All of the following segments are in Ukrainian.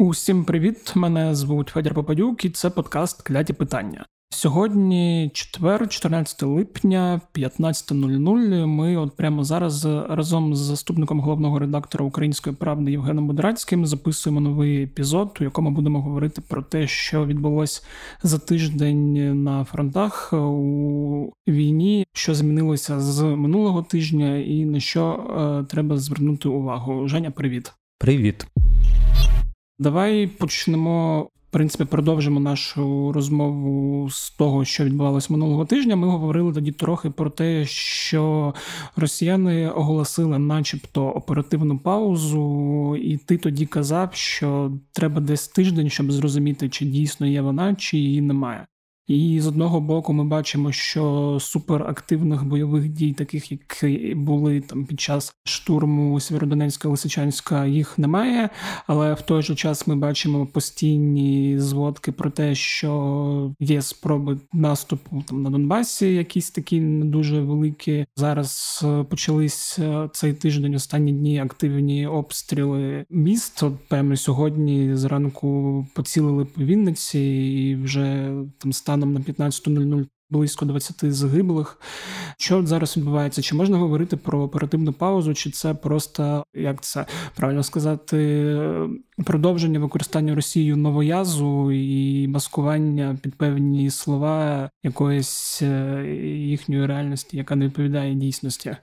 Усім привіт! Мене звуть Федір Попадюк, і це подкаст Кляті питання. Сьогодні четвер, 14 липня, 15.00. Ми от прямо зараз разом з заступником головного редактора Української правди Євгеном Бодрацьким записуємо новий епізод, у якому будемо говорити про те, що відбулось за тиждень на фронтах у війні, що змінилося з минулого тижня, і на що е, треба звернути увагу. Женя, привіт, привіт. Давай почнемо. В принципі, продовжимо нашу розмову з того, що відбувалося минулого тижня. Ми говорили тоді трохи про те, що росіяни оголосили, начебто, оперативну паузу, і ти тоді казав, що треба десь тиждень, щоб зрозуміти, чи дійсно є вона, чи її немає. І з одного боку ми бачимо, що суперактивних бойових дій, таких які були там під час штурму Сєвєродонецька Лисичанська, їх немає. Але в той же час ми бачимо постійні зводки про те, що є спроби наступу там на Донбасі, якісь такі не дуже великі. Зараз е, почались е, цей тиждень, останні дні активні обстріли міст. От прямо сьогодні зранку поцілили по Вінниці, і вже там стан станом на 15.00 близько 20 загиблих. Що зараз відбувається? Чи можна говорити про оперативну паузу, чи це просто як це правильно сказати, продовження використання Росією новоязу і маскування під певні слова якоїсь е, їхньої реальності, яка не відповідає дійсності?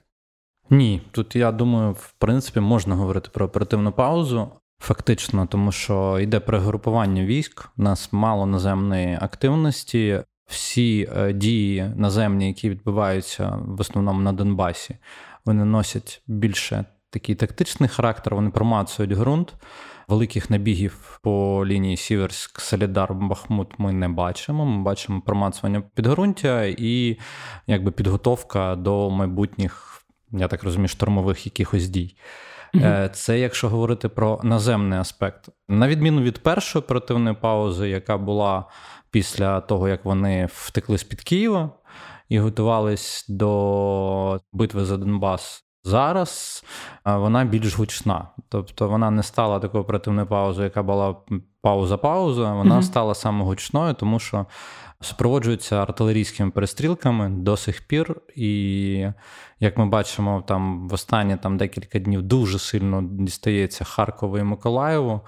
Ні, тут я думаю, в принципі, можна говорити про оперативну паузу. Фактично, тому що йде перегрупування військ, у нас мало наземної активності. Всі е, дії наземні, які відбуваються в основному на Донбасі, вони носять більше такий тактичний характер, вони промацують ґрунт. Великих набігів по лінії Сіверськ, Солідар, Бахмут ми не бачимо. Ми бачимо промацування підґрунтя і якби підготовка до майбутніх, я так розумію, штурмових якихось дій. Е, це якщо говорити про наземний аспект, на відміну від першої оперативної паузи, яка була після того, як вони втекли з під Києва і готувались до битви за Донбас. Зараз вона більш гучна, тобто вона не стала такою оперативною паузою, яка була пауза-пауза. Вона mm-hmm. стала саме гучною, тому що супроводжуються артилерійськими перестрілками до сих пір. І як ми бачимо, там в останні там декілька днів дуже сильно дістається Харкову і Миколаєву,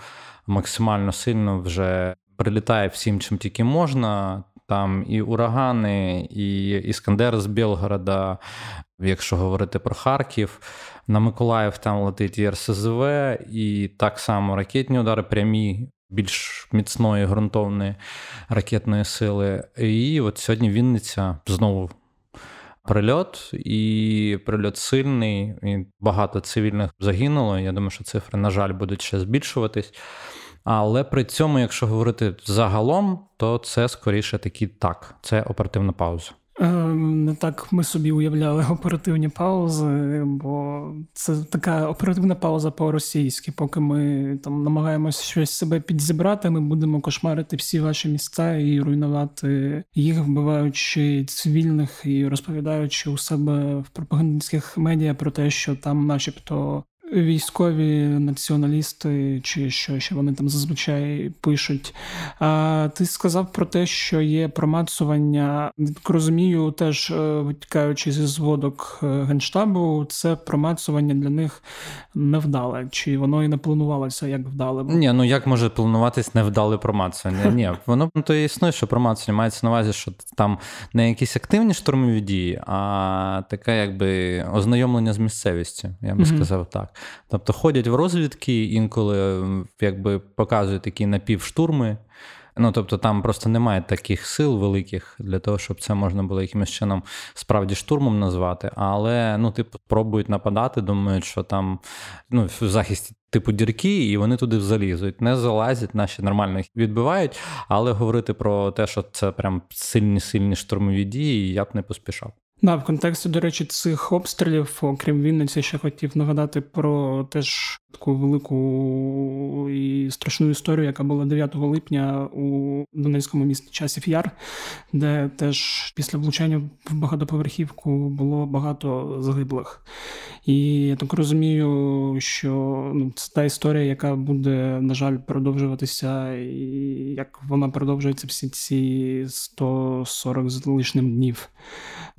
максимально сильно вже прилітає всім, чим тільки можна. Там і урагани, і Іскандер з Білгорода, якщо говорити про Харків. На Миколаїв там летить і РСЗВ, і так само ракетні удари прямі більш міцної ґрунтовної ракетної сили. І от сьогодні Вінниця знову прильот, і прильот сильний, і багато цивільних загинуло. Я думаю, що цифри, на жаль, будуть ще збільшуватись. Але при цьому, якщо говорити загалом, то це скоріше таки так, це оперативна пауза. Ем, не так ми собі уявляли оперативні паузи, бо це така оперативна пауза по-російськи. Поки ми там намагаємося щось себе підзібрати, ми будемо кошмарити всі ваші місця і руйнувати їх, вбиваючи цивільних і розповідаючи у себе в пропагандистських медіа про те, що там, начебто, військові націоналісти, чи що ще вони там зазвичай пишуть. А ти сказав про те, що є промацування. Так розумію, теж е, витікаючи зі зводок е, генштабу, це промацування для них невдале. Чи воно і не планувалося як вдале? Ні, ну як може плануватись невдале промацування? Ні, воно то і існує, що промацування мається на увазі, що там не якісь активні штурмові дії, а таке якби ознайомлення з місцевістю, я би mm-hmm. сказав так. Тобто ходять в розвідки, інколи якби показують такі напівштурми. Ну, тобто там просто немає таких сил великих для того, щоб це можна було якимось чином справді штурмом назвати. Але ну, типу, пробують нападати, думають, що там ну, в захисті типу дірки, і вони туди залізуть. Не залазять, наші нормально відбивають. Але говорити про те, що це прям сильні сильні штурмові дії, я б не поспішав. Да, в контексті, до речі, цих обстрілів, окрім Вінниці, ще хотів нагадати про теж таку велику і страшну історію, яка була 9 липня у Донецькому місті Часів Яр, де теж після влучання в багатоповерхівку було багато загиблих. І я так розумію, що ну, це та історія, яка буде, на жаль, продовжуватися, і як вона продовжується всі ці 140 з лишним днів.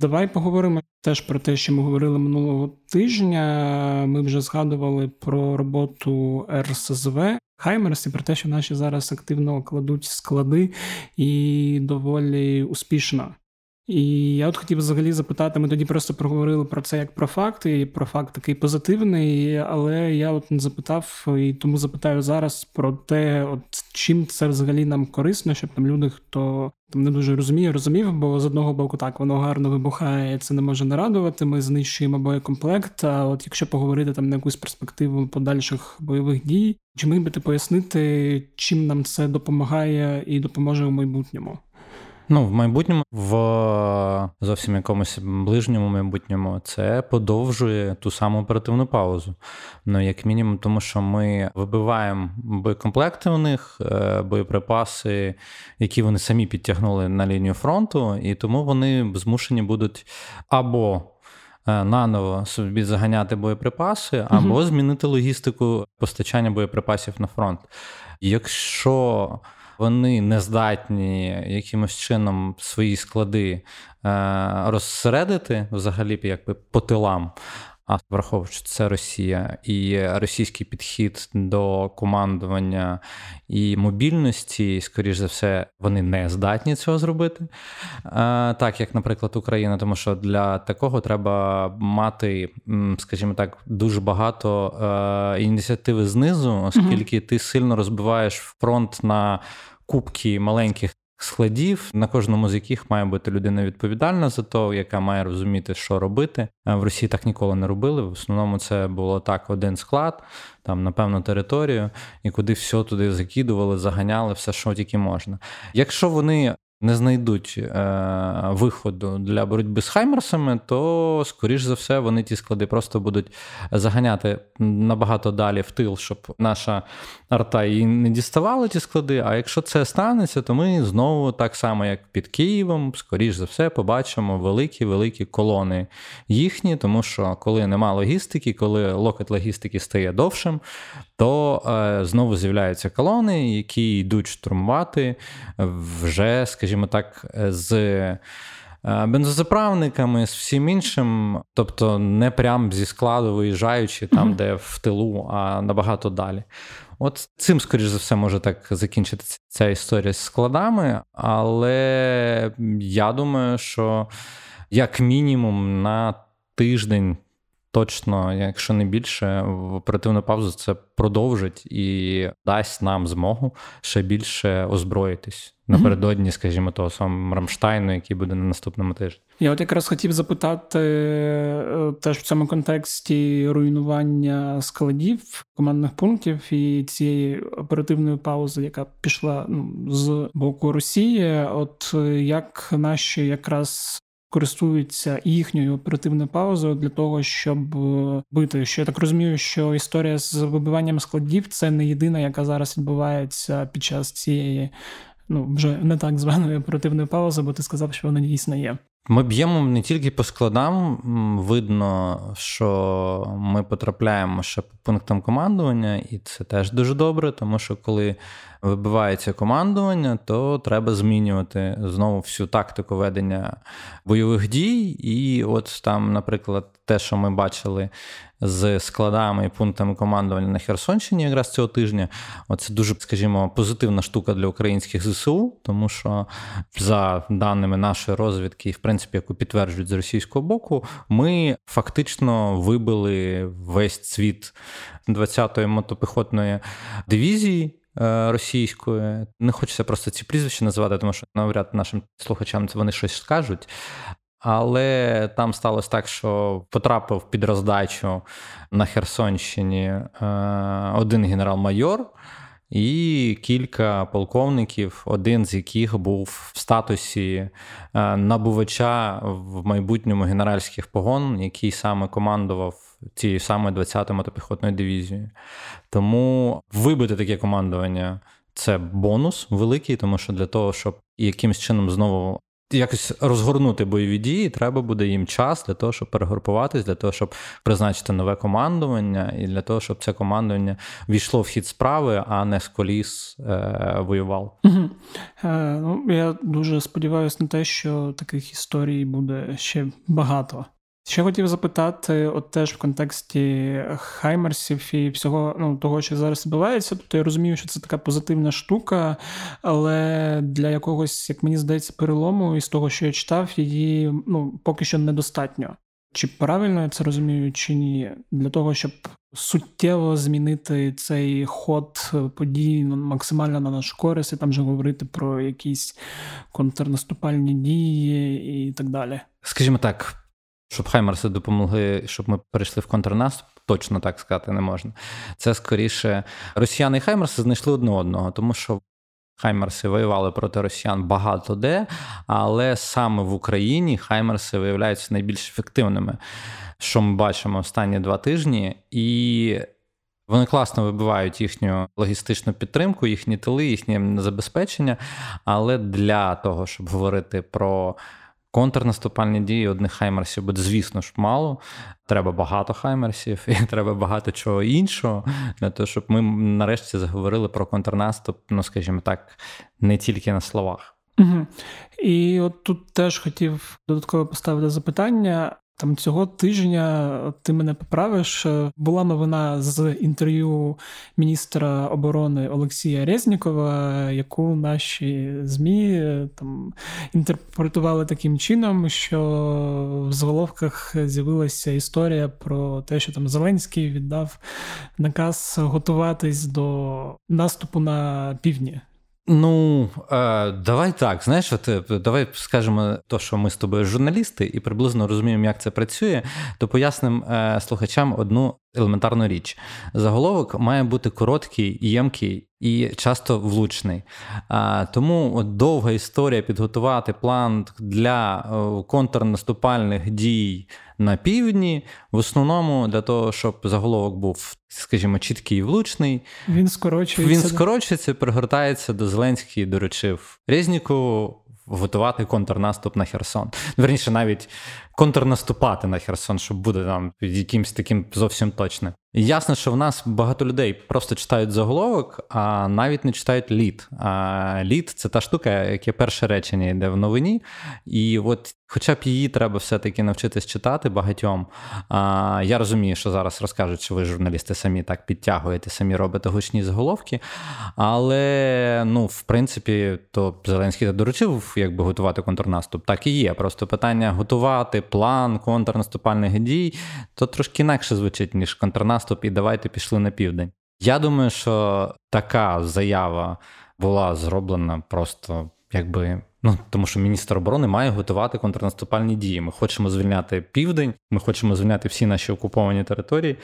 Давай поговоримо теж про те, що ми говорили минулого тижня. Ми вже згадували про роботу РСЗВ Хаймерс і про те, що наші зараз активно кладуть склади і доволі успішно. І я от хотів взагалі запитати, ми тоді просто проговорили про це як про факт, і про факт такий позитивний, але я от не запитав і тому запитаю зараз про те, от чим це взагалі нам корисно, щоб там люди, хто там не дуже розуміє, розумів, бо з одного боку так воно гарно вибухає, це не може не радувати. Ми знищуємо боєкомплект. А от якщо поговорити там на якусь перспективу подальших бойових дій, чи міг би ти пояснити, чим нам це допомагає і допоможе в майбутньому? Ну, в майбутньому, в зовсім якомусь ближньому майбутньому, це подовжує ту саму оперативну паузу. Ну, як мінімум, тому що ми вибиваємо боєкомплекти у них, е, боєприпаси, які вони самі підтягнули на лінію фронту, і тому вони змушені будуть або е, наново собі заганяти боєприпаси, або угу. змінити логістику постачання боєприпасів на фронт. Якщо вони не здатні якимось чином свої склади е, розсередити взагалі якби по тилам. А враховуючи це Росія і російський підхід до командування і мобільності, скоріш за все, вони не здатні цього зробити, так як, наприклад, Україна, тому що для такого треба мати, скажімо так, дуже багато е, ініціативи знизу, оскільки ти сильно розбиваєш фронт на кубки маленьких складів, на кожному з яких має бути людина відповідальна за то, яка має розуміти, що робити. В Росії так ніколи не робили. В основному це було так: один склад, там на певну територію, і куди все туди закидували, заганяли, все, що тільки можна. Якщо вони не знайдуть е, виходу для боротьби з Хаймерсами, то, скоріш за все, вони ті склади просто будуть заганяти набагато далі в тил, щоб наша арта її не діставала ті склади. А якщо це станеться, то ми знову, так само, як під Києвом, скоріш за все, побачимо великі-великі колони їхні, тому що коли нема логістики, коли локет логістики стає довшим, то е, знову з'являються колони, які йдуть штурмувати вже, скажімо так, з. Е, бензозаправниками, з всім іншим, тобто не прям зі складу виїжджаючи там, mm-hmm. де в тилу, а набагато далі. От цим, скоріш за все, може так закінчитися ця історія з складами, але я думаю, що як мінімум на тиждень точно, якщо не більше, в оперативну паузу це продовжить і дасть нам змогу ще більше озброїтись напередодні, скажімо, того самого Рамштайну, який буде на наступному тижні. Я от якраз хотів запитати е, теж в цьому контексті руйнування складів командних пунктів і цієї оперативної паузи, яка пішла ну, з боку Росії. От як наші якраз користуються їхньою оперативною паузою для того, щоб е, бити. Що я так розумію, що історія з вибиванням складів це не єдина, яка зараз відбувається під час цієї. Ну, вже не так званої оперативної паузи, бо ти сказав, що вона дійсно є. Ми б'ємо не тільки по складам, видно, що ми потрапляємо ще по пунктам командування, і це теж дуже добре, тому що коли вибивається командування, то треба змінювати знову всю тактику ведення бойових дій. І от там, наприклад, те, що ми бачили з складами і пунктами командування на Херсонщині якраз цього тижня, це дуже, скажімо, позитивна штука для українських ЗСУ, тому що за даними нашої розвідки, і в принципі, яку підтверджують з російського боку, ми фактично вибили весь цвіт 20-ї мотопіхотної дивізії. Е, російської. Не хочеться просто ці прізвища називати, тому що навряд нашим слухачам це вони щось скажуть. Але там сталося так, що потрапив під роздачу на Херсонщині е, один генерал-майор, і кілька полковників, один з яких був в статусі е, набувача в майбутньому генеральських погон, який саме командував цією саме 20-ю мотопіхотною дивізією. Тому вибити таке командування. Це бонус великий, тому що для того, щоб якимось чином знову якось розгорнути бойові дії, треба буде їм час для того, щоб перегрупуватись, для того, щоб призначити нове командування, і для того, щоб це командування війшло в хід справи, а не з коліс е, воював. Угу. Е, ну, Я дуже сподіваюся на те, що таких історій буде ще багато. Ще хотів запитати, от теж в контексті хаймерсів і всього ну, того, що зараз відбувається. Тобто я розумію, що це така позитивна штука, але для якогось, як мені здається, перелому із того, що я читав, її ну, поки що недостатньо. Чи правильно я це розумію, чи ні? Для того, щоб суттєво змінити цей ход подій максимально на нашу користь, і там же говорити про якісь контрнаступальні дії і так далі. Скажімо так. Щоб Хаймерси допомогли, щоб ми перейшли в контрнаступ, точно так сказати не можна. Це скоріше росіяни і Хаймерси знайшли одне одного, тому що Хаймерси воювали проти росіян багато де, але саме в Україні Хаймерси виявляються найбільш ефективними, що ми бачимо останні два тижні, і вони класно вибивають їхню логістичну підтримку, їхні тили, їхнє забезпечення. Але для того, щоб говорити про Контрнаступальні дії одних хаймерсів буде, звісно ж, мало. Треба багато хаймерсів, і треба багато чого іншого, для того, щоб ми нарешті заговорили про контрнаступ, ну, скажімо так, не тільки на словах. Угу. І от тут теж хотів додатково поставити запитання: там цього тижня ти мене поправиш. Була новина з інтерв'ю міністра оборони Олексія Резнікова, яку наші змі там інтерпретували таким чином, що в заголовках з'явилася історія про те, що там Зеленський віддав наказ готуватись до наступу на півдні. Ну, е, давай так. Знаєш, от, е, давай скажемо, то, що ми з тобою журналісти, і приблизно розуміємо, як це працює, то пояснимо е, слухачам одну елементарну річ. Заголовок має бути короткий, ємкий і часто влучний. Тому довга історія підготувати план для контрнаступальних дій на півдні, в основному для того, щоб заголовок був, скажімо, чіткий і влучний. Він скорочується. Він скорочується, пригортається до Зеленський доручив Резніку готувати контрнаступ на Херсон. Верніше, навіть контрнаступати на Херсон, щоб буде там якимось таким зовсім точним. Ясно, що в нас багато людей просто читають заголовок, а навіть не читають лід. А лід це та штука, яке перше речення йде в новині. І от, хоча б її треба все-таки навчитись читати багатьом. А, Я розумію, що зараз розкажуть, що ви журналісти самі так підтягуєте, самі робите гучні заголовки. Але, ну, в принципі, то Зеленський доручив, якби готувати контрнаступ. Так і є. Просто питання готувати план контрнаступальних дій, то трошки інакше звучить, ніж контрнаступ, і давайте пішли на південь. Я думаю, що така заява була зроблена просто якби. Ну, тому що міністр оборони має готувати контрнаступальні дії. Ми хочемо звільняти південь, ми хочемо звільняти всі наші окуповані території.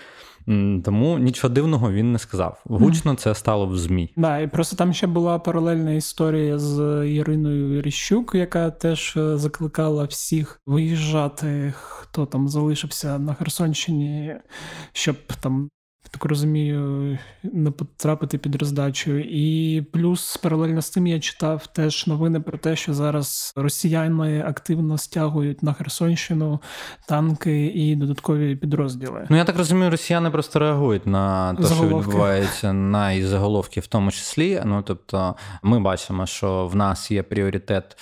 Тому нічого дивного він не сказав. Гучно це стало в змі. Да, і просто там ще була паралельна історія з Іриною Ріщук, яка теж е, закликала всіх виїжджати, хто там залишився на Херсонщині, щоб там так розумію, не потрапити під роздачу. І плюс паралельно з цим я читав теж новини про те, що зараз росіяни активно стягують на Херсонщину танки і додаткові підрозділи. Ну я так розумію, росіяни просто реагують на те, що відбувається на і заголовки, в тому числі. Ну тобто, ми бачимо, що в нас є пріоритет.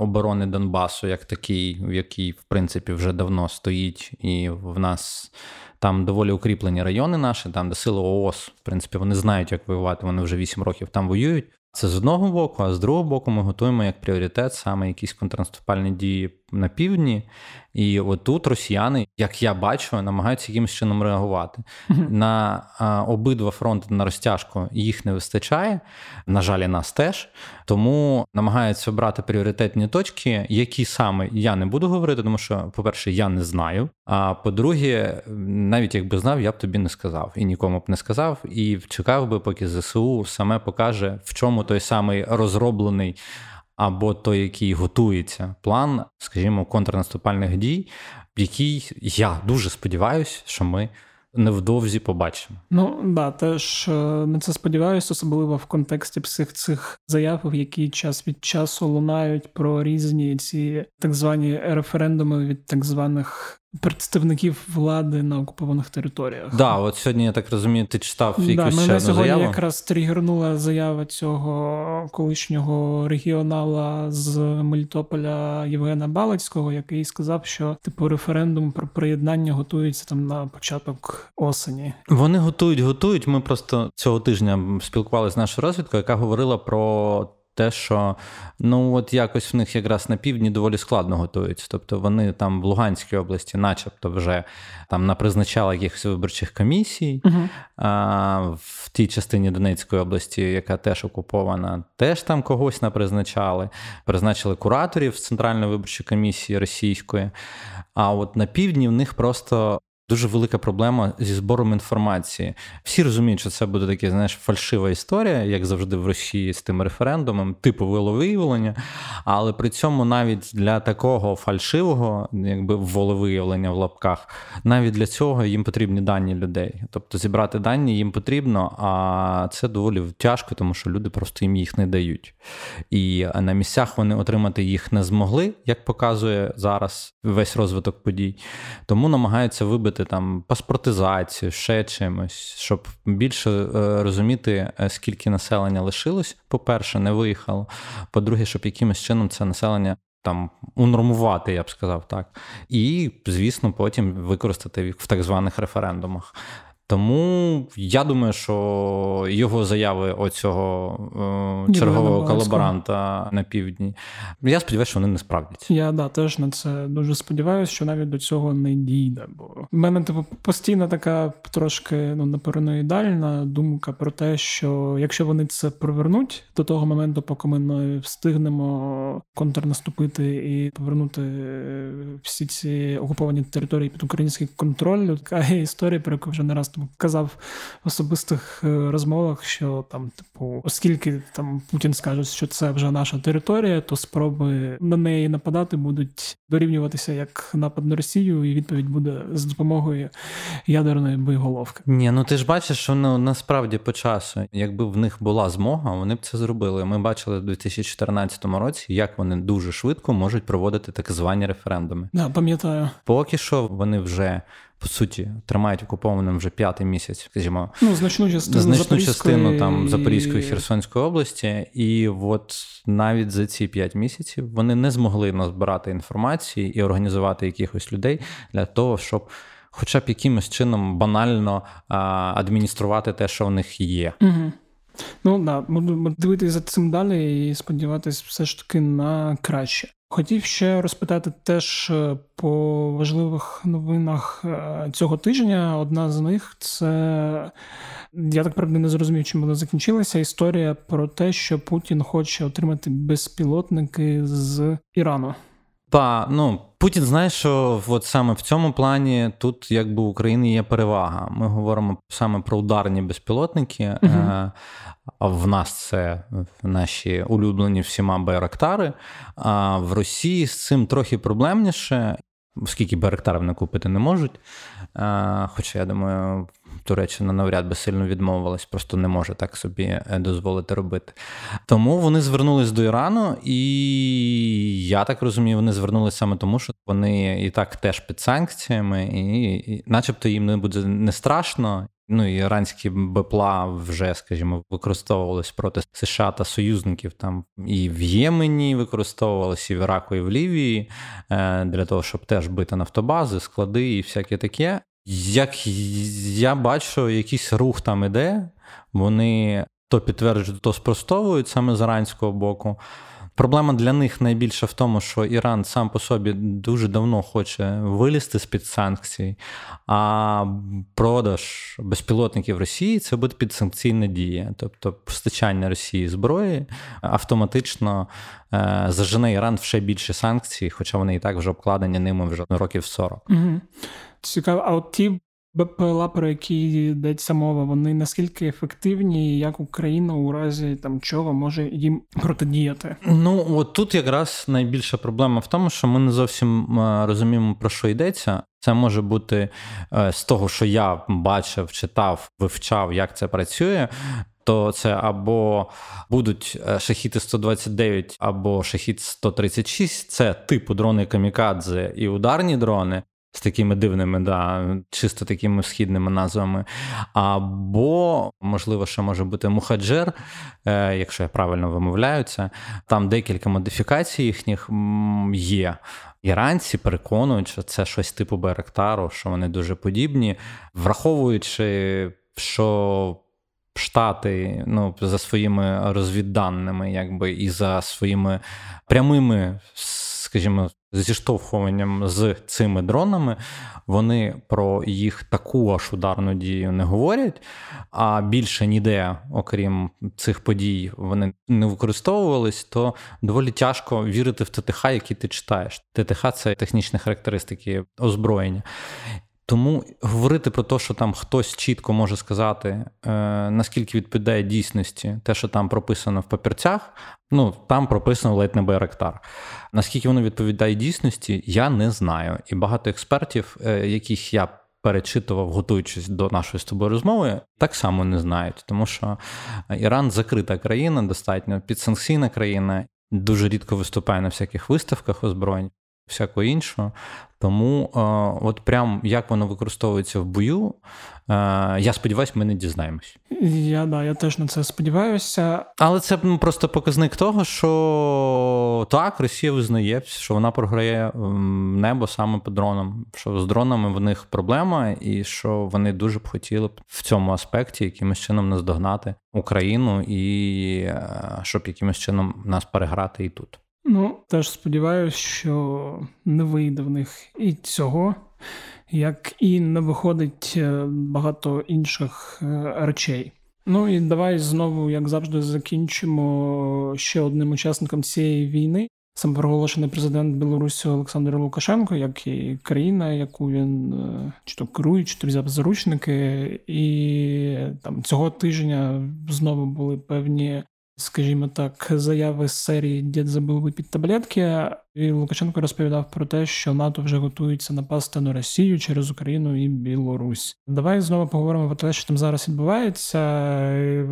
Оборони Донбасу як такий, в який в принципі вже давно стоїть, і в нас там доволі укріплені райони наші, там де сили ООС, в принципі, вони знають, як воювати. Вони вже 8 років там воюють. Це з одного боку, а з другого боку, ми готуємо як пріоритет саме якісь контрнаступальні дії на півдні. І отут росіяни, як я бачу, намагаються якимось чином реагувати. Mm-hmm. На а, обидва фронти на розтяжку їх не вистачає. На жаль, і нас теж. Тому намагаються обрати пріоритетні точки, які саме я не буду говорити, тому що, по-перше, я не знаю. А по-друге, навіть якби знав, я б тобі не сказав і нікому б не сказав, і чекав би, поки ЗСУ саме покаже, в чому той самий розроблений. Або той, який готується план, скажімо, контрнаступальних дій, який я дуже сподіваюся, що ми невдовзі побачимо. Ну да, теж е, на це сподіваюся, особливо в контексті всіх цих заяв, які час від часу лунають про різні ці так звані референдуми від так званих представників влади на окупованих територіях. Да, от сьогодні я так розумію, ти читав якусь да, ще сьогодні заяву? якраз тригернула заява цього колишнього регіонала з Мелітополя Євгена Балицького, який сказав, що типу референдум про приєднання готується там на початок осені. Вони готують, готують. Ми просто цього тижня спілкувалися з нашою розвідкою, яка говорила про те, що ну от якось в них якраз на півдні доволі складно готуються. Тобто вони там в Луганській області, начебто, вже там напризначали якихось виборчих комісій, uh а в тій частині Донецької області, яка теж окупована, теж там когось напризначали. Призначили кураторів з Центральної виборчої комісії російської. А от на півдні в них просто дуже велика проблема зі збором інформації. Всі розуміють, що це буде таке, знаєш, фальшива історія, як завжди в Росії з тим референдумом, типу волевиявлення. Але при цьому навіть для такого фальшивого, якби волевиявлення в лапках, навіть для цього їм потрібні дані людей. Тобто зібрати дані їм потрібно, а це доволі тяжко, тому що люди просто їм їх не дають. І на місцях вони отримати їх не змогли, як показує зараз весь розвиток подій. Тому намагаються вибити робити там паспортизацію, ще чимось, щоб більше е, розуміти, е, скільки населення лишилось. По-перше, не виїхало. По-друге, щоб якимось чином це населення. Там унормувати, я б сказав так, і звісно, потім використати в так званих референдумах. Тому я думаю, що його заяви оцього е, чергового колаборанта на півдні. Я сподіваюся, що вони не справдяться. Я да теж на це дуже сподіваюся, що навіть до цього не дійде. Бо в мене типу постійна така трошки ну напереноїдальна думка про те, що якщо вони це провернуть до того моменту, поки ми не встигнемо контрнаступити і повернути всі ці окуповані території під український контроль, така історія, про яку вже не раз казав в особистих е, розмовах, що там, типу, оскільки там Путін скаже, що це вже наша територія, то спроби на неї нападати будуть дорівнюватися як напад на Росію, і відповідь буде з допомогою ядерної боєголовки. Ні, ну ти ж бачиш, що ну, насправді по часу, якби в них була змога, вони б це зробили. Ми бачили в 2014 році, як вони дуже швидко можуть проводити так звані референдуми. Да, пам'ятаю, поки що вони вже по суті тримають окупованим вже п'ятий місяць, скажімо, ну значну частину значну Запорізької... частину там Запорізької Херсонської області, і от навіть за ці п'ять місяців вони не змогли назбирати інформації і організувати якихось людей для того, щоб. Хоча б якимось чином банально а, адмініструвати те, що в них є. Угу. Ну да, будемо дивитися за цим далі і сподіватися все ж таки на краще. Хотів ще розпитати теж е, по важливих новинах е, цього тижня. Одна з них це я так правда не зрозумів, чим вона закінчилася. Історія про те, що Путін хоче отримати безпілотники з Ірану. Та ну Путін знає, що от саме в цьому плані тут якби в Україні є перевага. Ми говоримо саме про ударні безпілотники. Uh-huh. А в нас це наші улюблені всіма байрактари. А в Росії з цим трохи проблемніше, оскільки байрактари не купити не можуть. Хоча я думаю, Туреччина навряд би сильно відмовилась, просто не може так собі е, дозволити робити. Тому вони звернулись до Ірану, і я так розумію, вони звернулися саме тому, що вони і так теж під санкціями, і, і начебто їм не буде не страшно. Ну і іранські БПЛА вже, скажімо, використовувались проти США та союзників там і в Ємені використовувалися, і в Іраку, і в Лівії е, для того, щоб теж бити нафтобази, склади і всяке таке. Як я бачу, якийсь рух там іде, вони то підтверджують, то спростовують саме з іранського боку. Проблема для них найбільша в тому, що Іран сам по собі дуже давно хоче вилізти з під санкцій, а продаж безпілотників Росії це буде підсанкційна дія. Тобто постачання Росії зброї автоматично е, зажене Іран в ще більше санкцій, хоча вони і так вже обкладені ними вже років 40. Угу. Цікаво, а от ті БПЛА, про які йдеться мова, вони наскільки ефективні, як Україна у разі там чого може їм протидіяти? Ну от тут якраз найбільша проблема в тому, що ми не зовсім е, розуміємо про що йдеться. Це може бути е, з того, що я бачив, читав, вивчав, як це працює. То це або будуть е, шахіти 129, або шахіт 136, це типу дрони камікадзе і ударні дрони з такими дивними, да, чисто такими східними назвами. Або, можливо, ще може бути мухаджер, е, якщо я правильно вимовляю це. Там декілька модифікацій їхніх є. Іранці переконують, що це щось типу Байрактару, що вони дуже подібні, враховуючи, що Штати ну, за своїми розвідданими, якби і за своїми прямими, скажімо, зіштовхуванням з цими дронами, вони про їх таку аж ударну дію не говорять, а більше ніде, окрім цих подій, вони не використовувались, то доволі тяжко вірити в ТТХ, який ти читаєш. ТТХ це технічні характеристики озброєння. Тому говорити про те, що там хтось чітко може сказати, е, наскільки відповідає дійсності, те, що там прописано в папірцях, ну там прописано ледь не Байрактар. Наскільки воно відповідає дійсності, я не знаю. І багато експертів, е, яких я перечитував, готуючись до нашої з тобою розмови, так само не знають, тому що Іран закрита країна, достатньо підсанкційна країна. Дуже рідко виступає на всяких виставках озброєнь всякого іншого. Тому е, от прям як воно використовується в бою, е, я сподіваюся, ми не дізнаємось. Я да, я теж на це сподіваюся. Але це просто показник того, що так, Росія визнає, що вона програє небо саме по дронам, що з дронами в них проблема, і що вони дуже б хотіли б в цьому аспекті якимось чином наздогнати Україну і е, щоб якимось чином нас переграти і тут. Ну, теж сподіваюся, що не вийде в них і цього, як і не виходить е, багато інших е, речей. Ну і давай знову, як завжди, закінчимо ще одним учасником цієї війни. Самопроголошений президент Білорусі Олександр Лукашенко, як і країна, яку він е, чи то керує, чи то взяв заручники, і там цього тижня знову були певні скажімо так, заяви з серії «Дід забув випід таблетки». І Лукашенко розповідав про те, що НАТО вже готується напасти на Росію через Україну і Білорусь. Давай знову поговоримо про те, що там зараз відбувається.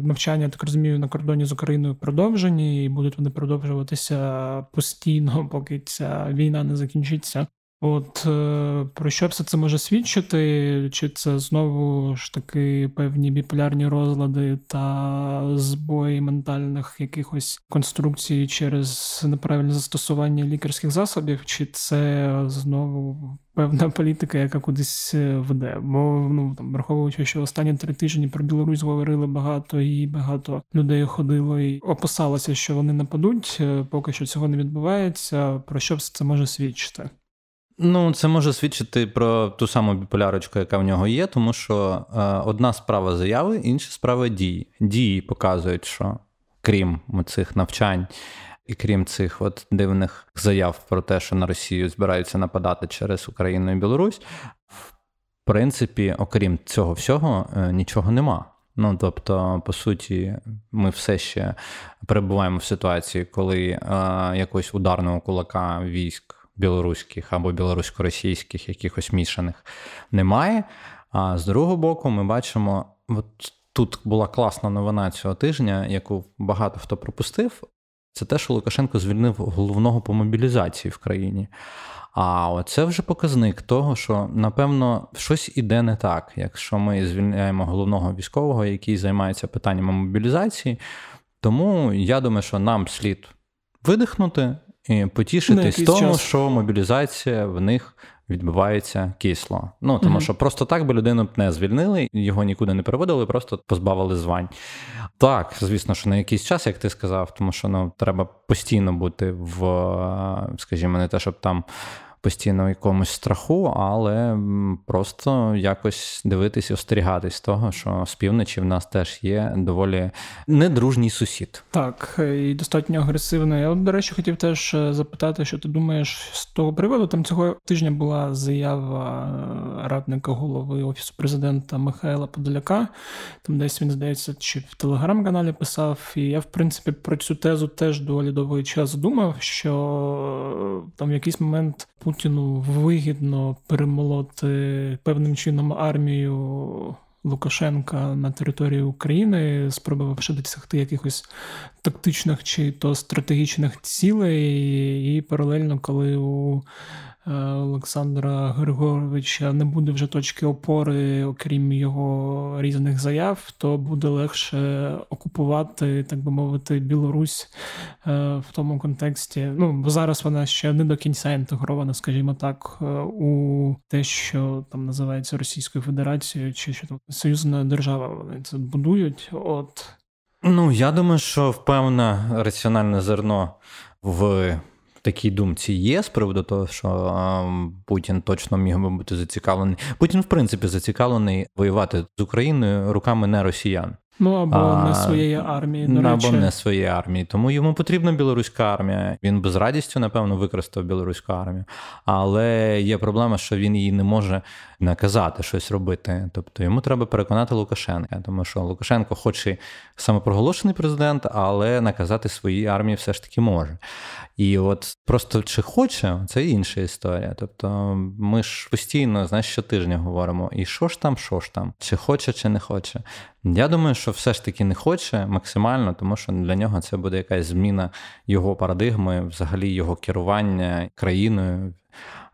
Навчання так розумію на кордоні з Україною продовжені, і будуть вони продовжуватися постійно, поки ця війна не закінчиться. От е, про що все це може свідчити? Чи це знову ж таки певні біполярні розлади та збої ментальних якихось конструкцій через неправильне застосування лікарських засобів, чи це знову певна політика, яка кудись е, веде? Бо ну там враховуючи, що останні три тижні про Білорусь говорили багато, і багато людей ходило і опасалося, що вони нападуть. Е, поки що цього не відбувається. Про що все це може свідчити? Ну, це може свідчити про ту саму біполярочку, яка в нього є, тому що е, одна справа заяви, інша справа дії. Дії показують, що крім цих навчань і крім цих от дивних заяв про те, що на Росію збираються нападати через Україну і Білорусь, в принципі, окрім цього всього, е, нічого нема. Ну, тобто, по суті, ми все ще перебуваємо в ситуації, коли е, якогось ударного кулака військ білоруських або білорусько-російських, якихось мішаних немає. А з другого боку, ми бачимо, от тут була класна новина цього тижня, яку багато хто пропустив. Це те, що Лукашенко звільнив головного по мобілізації в країні. А це вже показник того, що напевно щось іде не так. Якщо ми звільняємо головного військового, який займається питаннями мобілізації. Тому я думаю, що нам слід видихнути потішитись тому, час. що мобілізація в них відбувається кисло. Ну тому угу. що просто так би людину б не звільнили, його нікуди не переводили, просто позбавили звань. Так, звісно, що на якийсь час, як ти сказав, тому що ну треба постійно бути в, скажімо, не те, щоб там постійно якомусь страху, але просто якось дивитись, остерігатись того, що з півночі в нас теж є доволі недружній сусід. Так, і достатньо агресивний. Я, до речі, хотів теж е, запитати, що ти думаєш з того приводу. Там цього тижня була заява е, радника голови офісу президента Михайла Подоляка. Там десь він здається, чи в телеграм-каналі писав. І я, в принципі, про цю тезу теж доволі довгий час думав, що е, там в якийсь момент Путіну вигідно перемолоти певним чином армію. Лукашенка на території України, спробувавши досягти якихось тактичних чи то стратегічних цілей, і паралельно, коли у Олександра Григоровича не буде вже точки опори, окрім його різних заяв, то буде легше окупувати, так би мовити, Білорусь е, в тому контексті. Ну бо зараз вона ще не до кінця інтегрована, скажімо так, е, у те, що там називається Російською Федерацією, чи що там союзна держава. Вони це будують. От ну я думаю, що впевне раціональне зерно в такій думці є з приводу того, що Путін точно міг би бути зацікавлений. Путін, в принципі, зацікавлений воювати з Україною руками не росіян. Ну або а, не своєї армії. до Або речі. не своєї армії. Тому йому потрібна білоруська армія. Він би з радістю, напевно, використав білоруську армію. Але є проблема, що він її не може наказати щось робити. Тобто йому треба переконати Лукашенка, тому що Лукашенко, хоч і самопроголошений президент, але наказати своїй армії все ж таки може. І от просто чи хоче, це інша історія. Тобто ми ж постійно, знаєш, щотижня говоримо, і що ж там, що ж там, чи хоче, чи не хоче. Я думаю, що все ж таки не хоче максимально, тому що для нього це буде якась зміна його парадигми, взагалі його керування країною.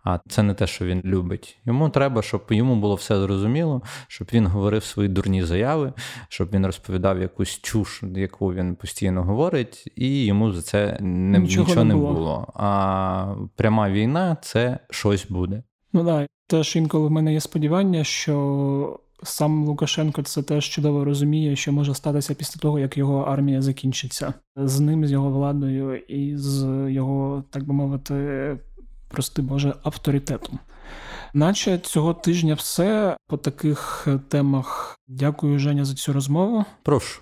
А це не те, що він любить. Йому треба, щоб йому було все зрозуміло, щоб він говорив свої дурні заяви, щоб він розповідав якусь чуш, яку він постійно говорить, і йому за це не, нічого, нічого не було. було. А пряма війна це щось буде. Ну так, теж інколи в мене є сподівання, що. Сам Лукашенко це теж чудово розуміє, що може статися після того, як його армія закінчиться з ним, з його владою і з його, так би мовити, прости Боже, авторитетом. Наче цього тижня все по таких темах. Дякую, Женя, за цю розмову. Прошу.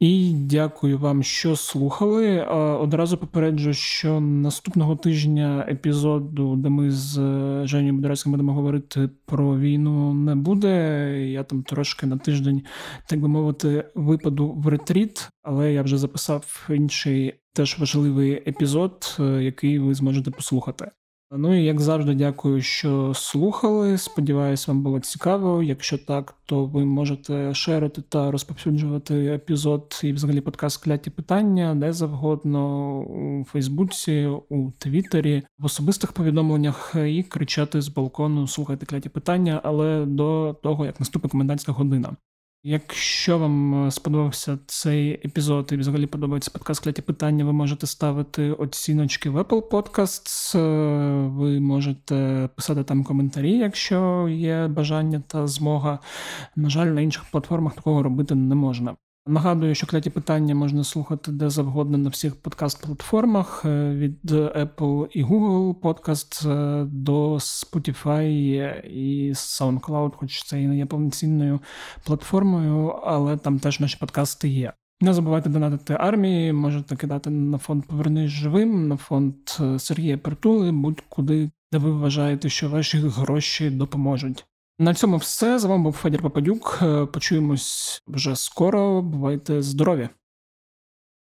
І дякую вам, що слухали. Одразу попереджу, що наступного тижня епізоду, де ми з е, Женєю Будорецьким будемо говорити про війну, не буде. Я там трошки на тиждень, так би мовити, випаду в ретріт, але я вже записав інший теж важливий епізод, е, який ви зможете послухати. Ну і як завжди, дякую, що слухали. Сподіваюсь, вам було цікаво. Якщо так, то ви можете шерити та розповсюджувати епізод і взагалі подкаст кляті питання де завгодно у Фейсбуці, у Твіттері, в особистих повідомленнях і кричати з балкону Слухайте кляті питання, але до того як наступить комендантська година. Якщо вам е, сподобався цей епізод і взагалі подобається подкаст «Кляті питання, ви можете ставити оціночки в Apple Podcasts, е, ви можете писати там коментарі, якщо є бажання та змога. На жаль, на інших платформах такого робити не можна. Нагадую, що кляті питання можна слухати де завгодно на всіх подкаст-платформах е, від Apple і Google Podcast е, до Spotify і SoundCloud, хоч це і не є повноцінною платформою, але там теж наші подкасти є. Не забувайте донатити армії, можете кидати на фонд Повернись живим, на фонд е, Сергія Притули, будь-куди, де ви вважаєте, що ваші гроші допоможуть. На цьому все. З вами був Федір Пападюк. Почуємось вже скоро. Бувайте здорові!